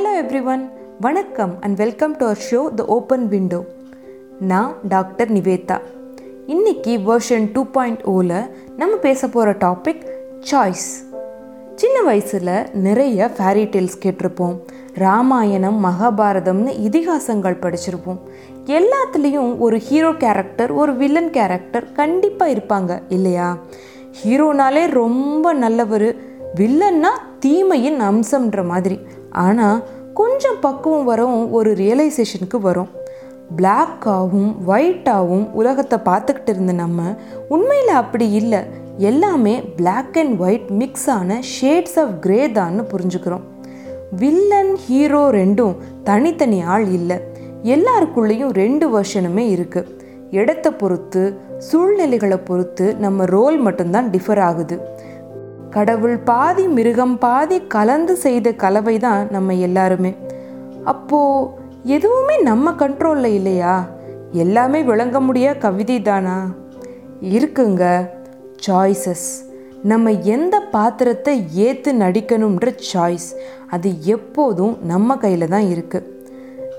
Hello everyone வணக்கம் and welcome to our show the open window நான் doctor Nivetha. இன்னைக்கு version two point ஓவில் நம்ம பேச போகிற டாபிக் சாய்ஸ் சின்ன வயசில் நிறைய ஃபேரி டேல்ஸ் கேட்டிருப்போம். ராமாயணம் மகாபாரதம்னு இதிகாசங்கள் படிச்சிருப்போம். எல்லாத்துலேயும் ஒரு ஹீரோ கேரக்டர் ஒரு வில்லன் கேரக்டர் கண்டிப்பாக இருப்பாங்க இல்லையா? ஹீரோனாலே ரொம்ப நல்லவர் வில்லன்னா தீமையின் அம்சம்ன்ற மாதிரி. ஆனால் கொஞ்சம் பக்குவம் வரவும் ஒரு ரியலைசேஷனுக்கு வரும். பிளாக்காகவும் ஒயிட்டாகவும் உலகத்தை பார்த்துக்கிட்டு இருந்த நம்ம உண்மையில் அப்படி இல்லை. எல்லாமே பிளாக் அண்ட் ஒயிட் மிக்ஸ் ஆன ஷேட்ஸ் ஆஃப் கிரே தான்னு புரிஞ்சுக்கிறோம். வில்லன் ஹீரோ ரெண்டும் தனித்தனி ஆள் இல்லை. எல்லாருக்குள்ளேயும் ரெண்டு வருஷனுமே இருக்குது இடத்தை பொறுத்து சூழ்நிலைகளை பொறுத்து நம்ம ரோல் மட்டும்தான் டிஃபர் ஆகுது. கடவுள் பாதி மிருகம் பாதி கலந்து செய்த கலவை தான் நம்ம எல்லாருமே. அப்போது எதுவுமே நம்ம கண்ட்ரோலில் இல்லையா? எல்லாமே விளங்க முடியா கவிதை தானா இருக்குங்க சாய்ஸஸ் நம்ம எந்த பாத்திரத்தை ஏற்று நடிக்கணுன்ற சாய்ஸ் அது எப்போதும் நம்ம கையில் தான் இருக்குது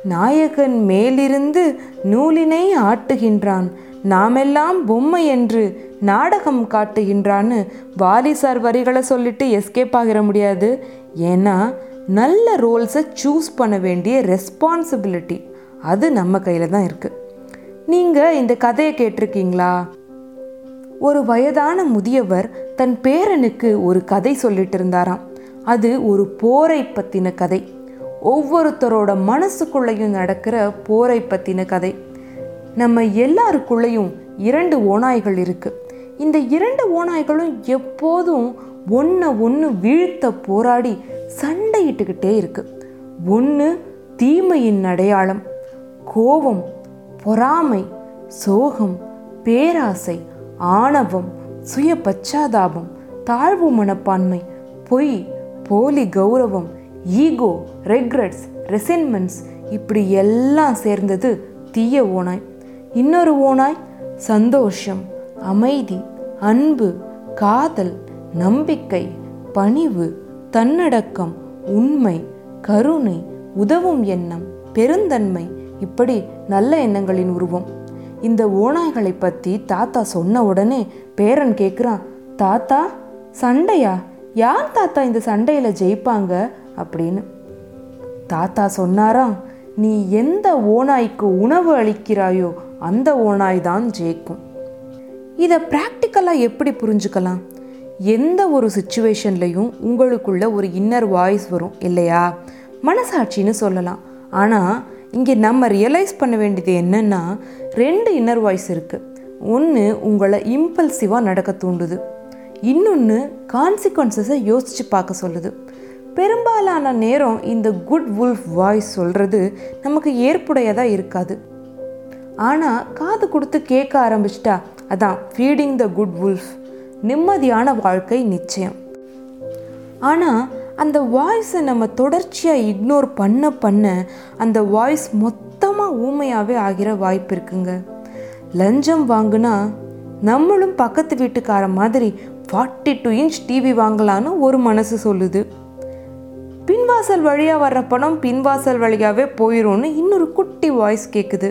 நாயகன் மேலிருந்து நூலினை ஆட்டுகின்றான். நாமெல்லாம் பொம்மை என்று நாடகம் காட்டுகின்றான்னு வாலிசார் வரிகளை சொல்லிட்டு எஸ்கேப் ஆகிட முடியாது. ஏன்னா நல்ல ரோல்ஸை சூஸ் பண்ண வேண்டிய ரெஸ்பான்சிபிலிட்டி அது நம்ம கையில் தான் இருக்குது நீங்கள் இந்த கதையை கேட்டிருக்கீங்களா? ஒரு வயதான முதியவர் தன் பேரனுக்கு ஒரு கதை சொல்லிட்டு இருந்தாராம். அது ஒரு போரை பற்றின கதை. ஒவ்வொருத்தரோட மனசுக்குள்ளேயும் நடக்கிற போரை பற்றின கதை. நம்ம எல்லாருக்குள்ளேயும் இரண்டு ஓநாய்கள் இருக்குது இந்த இரண்டு ஓநாய்களும் எப்போதும் ஒன்றை ஒன்று வீழ்த்த போராடி சண்டையிட்டுக்கிட்டே இருக்கு. ஒன்று தீமையின் அடையாளம் கோபம் பொறாமை சோகம் பேராசை ஆணவம் சுய பச்சாதாபம் தாழ்வு மனப்பான்மை பொய் போலி கௌரவம் ஈகோ ரெக்ரெட்ஸ் ரெசென்மெண்ட்ஸ் இப்படி எல்லாம் சேர்ந்தது தீய ஓனாய் இன்னொரு ஓனாய் சந்தோஷம் அமைதி அன்பு காதல் நம்பிக்கை பணிவு தன்னடக்கம் உண்மை கருணை உதவும் எண்ணம் பெருந்தன்மை இப்படி நல்ல எண்ணங்களின் உருவம். இந்த ஓநாய்களை பற்றி தாத்தா சொன்ன உடனே பேரன் கேட்குறான் தாத்தா சண்டையா? யார் தாத்தா இந்த சண்டையில் ஜெயிப்பாங்க? அப்படின்னு. தாத்தா சொன்னாராம் நீ எந்த ஓநாய்க்கு உணவு அளிக்கிறாயோ அந்த ஓனாய் தான் ஜெயிக்கும். இதை ப்ராக்டிக்கலாக எப்படி புரிஞ்சுக்கலாம்? எந்த ஒரு சுச்சுவேஷன்லையும் உங்களுக்குள்ள ஒரு இன்னர் வாய்ஸ் வரும் இல்லையா? மனசாட்சின்னு சொல்லலாம். ஆனால் இங்கே நம்ம ரியலைஸ் பண்ண வேண்டியது என்னென்னா ரெண்டு இன்னர் வாய்ஸ் இருக்குது ஒன்று உங்களை இம்பல்சிவாக நடக்க தூண்டுது. இன்னொன்று கான்சிக்வன்சஸை யோசித்து பார்க்க சொல்லுது. பெரும்பாலான நேரம் இந்த குட் வுல்ஃப் வாய்ஸ் சொல்கிறது நமக்கு ஏற்புடையதாக இருக்காது. ஆனால் காது கொடுத்து கேட்க ஆரம்பிச்சிட்டா. அதான் ஃபீடிங் த குட் வுல்ஃப் நிம்மதியான வாழ்க்கை நிச்சயம். ஆனால் அந்த வாய்ஸை நம்ம தொடர்ச்சியாக இக்னோர் பண்ண பண்ண அந்த வாய்ஸ் மொத்தமாக ஊமையாகவே ஆகிற வாய்ப்பு இருக்குங்க. லஞ்சம் வாங்கினா நம்மளும் பக்கத்து வீட்டுக்கார மாதிரி ஃபார்ட்டி டூ இன்ச் டிவி வாங்கலான்னு ஒரு மனசு சொல்லுது. பின்வாசல் வழியாக வர்ற பணம் பின்வாசல் வழியாகவே போயிடும்னு இன்னொரு குட்டி வாய்ஸ் கேட்குது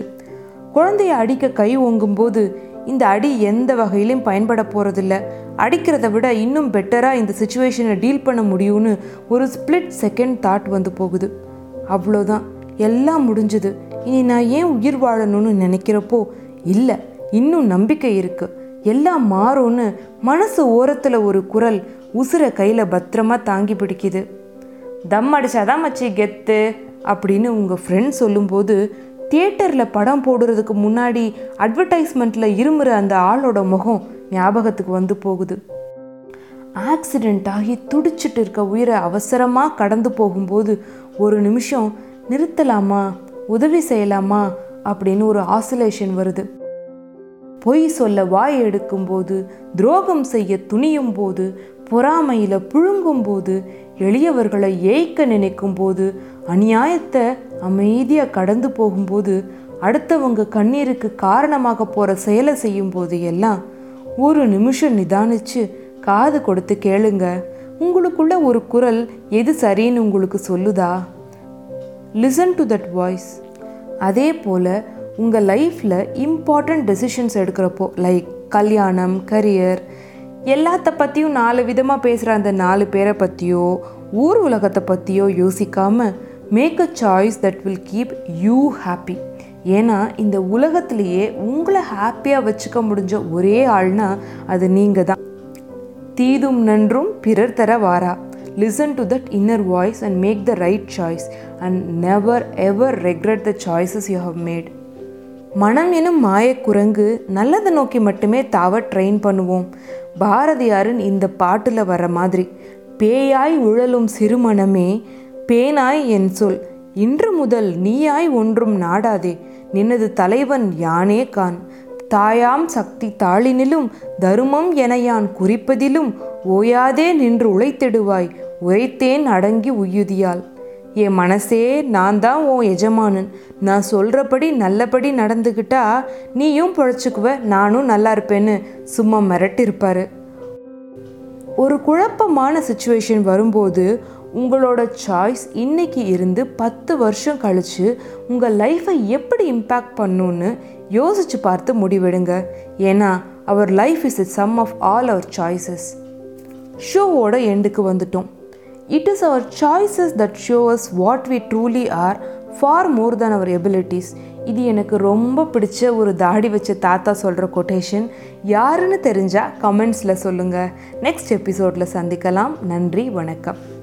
குழந்தையை அடிக்க கை ஓங்கும்போது இந்த அடி எந்த வகையிலும் பயன்பட போகிறதில்ல அடிக்கிறத விட இன்னும் பெட்டராக இந்த சுச்சுவேஷனை டீல் பண்ண முடியும்னு ஒரு ஸ்பிளிட் செகண்ட் தாட் வந்து போகுது. அவ்வளோதான் எல்லாம் முடிஞ்சுது. இனி நான் ஏன் உயிர் வாழணும்னு நினைக்கிறப்போ இல்லை இன்னும் நம்பிக்கை இருக்குது எல்லாம் மாறும்னு மனசு ஓரத்தில் ஒரு குரல் உசுரை கையில் பத்திரமா தாங்கி பிடிக்குது. தம் அடிச்சாதான் மச்சி கெத்து அப்படின்னு உங்கள் ஃப்ரெண்ட் சொல்லும்போது தியேட்டரில் படம் போடுறதுக்கு முன்னாடி அட்வர்டைஸ்மெண்ட்டில் இருமுற அந்த ஆளோட முகம் ஞாபகத்துக்கு வந்து போகுது. ஆக்சிடெண்ட் ஆகி துடிச்சிட்டு இருக்க உயிரை அவசரமாக கடந்து போகும்போது ஒரு நிமிஷம் நிறுத்தலாமா? உதவி செய்யலாமா? அப்படின்னு ஒரு ஆசிலேஷன் வருது. பொய் சொல்ல வாய் எடுக்கும்போது துரோகம் செய்ய துணியும் போது பொறாமையில் புழுங்கும் போது எளியவர்களை ஏய்க்க நினைக்கும் போது அநியாயத்தை அமைதியாக கடந்து போகும்போது அடுத்தவங்க கண்ணீருக்கு காரணமாக போகிற செயலை செய்யும் போது எல்லாம் ஒரு நிமிஷம் நிதானிச்சு காது கொடுத்து கேளுங்க. உங்களுக்குள்ள ஒரு குரல் எது சரின்னு உங்களுக்கு சொல்லுதா? லிசன் டு தட் வாய்ஸ் அதே போல் உங்கள் லைஃப்பில் இம்பார்ட்டண்ட் டெசிஷன்ஸ் எடுக்கிறப்போ லைக் கல்யாணம் கரியர் எல்லாத்த பற்றியும் நாலு விதமாக பேசுகிற அந்த நாலு பேரை பற்றியோ ஊர் உலகத்தை பற்றியோ யோசிக்காமல் make a choice that will keep you happy ஏன்னா இந்த உலகத்திலேயே உங்களை ஹாப்பியாக வச்சுக்க முடிஞ்ச ஒரே ஆள்னா அது நீங்கள் தான். தீதும் நன்றும் பிறர் தர வாரா. Listen to that inner voice and make the right choice and never ever regret the choices you have made மனம் எனும் மாயக்குரங்கு நல்லதை நோக்கி மட்டுமே தாவ ட்ரெயின் பண்ணுவோம். பாரதியாரின் இந்த பாட்டில் வர மாதிரி பேயாய் உழலும் சிறுமணமே பேனாய் என் சொல் இன்று முதல் நீயாய் ஒன்றும் நாடாதே நினது தலைவன் யானே கான். தாயாம் சக்தி தாளினிலும் தருமம் என யான் குறிப்பதிலும் ஓயாதே நின்று உழைத்திடுவாய் உரைத்தேன் அடங்கி உயுதியால் என் மனசே நான் தான் உன் எஜமானன். நான் சொல்கிறபடி நல்லபடி நடந்துக்கிட்டா நீயும் பொழைச்சிக்குவ நானும் நல்லா இருப்பேன்னு சும்மா மிரட்டிருப்பார் ஒரு குழப்பமான சுச்சுவேஷன் வரும்போது உங்களோட சாய்ஸ் இன்னைக்கு இருந்து பத்து வருஷம் கழித்து உங்கள் லைஃப்பை எப்படி இம்பேக்ட் பண்ணுன்னு யோசித்து பார்த்து முடிவெடுங்க. ஏன்னா our life is a sum of all our choices ஷோவோட எண்டுக்கு வந்துட்டோம். It is our choices that show us what we truly are far more than our abilities இது எனக்கு ரொம்ப பிடிச்ச ஒரு தாடி வச்ச தாத்தா சொல்கிற கொட்டேஷன் யாருன்னு தெரிஞ்சால் கமெண்ட்ஸில் சொல்லுங்கள் நெக்ஸ்ட் எபிசோடில் சந்திக்கலாம். நன்றி வணக்கம்.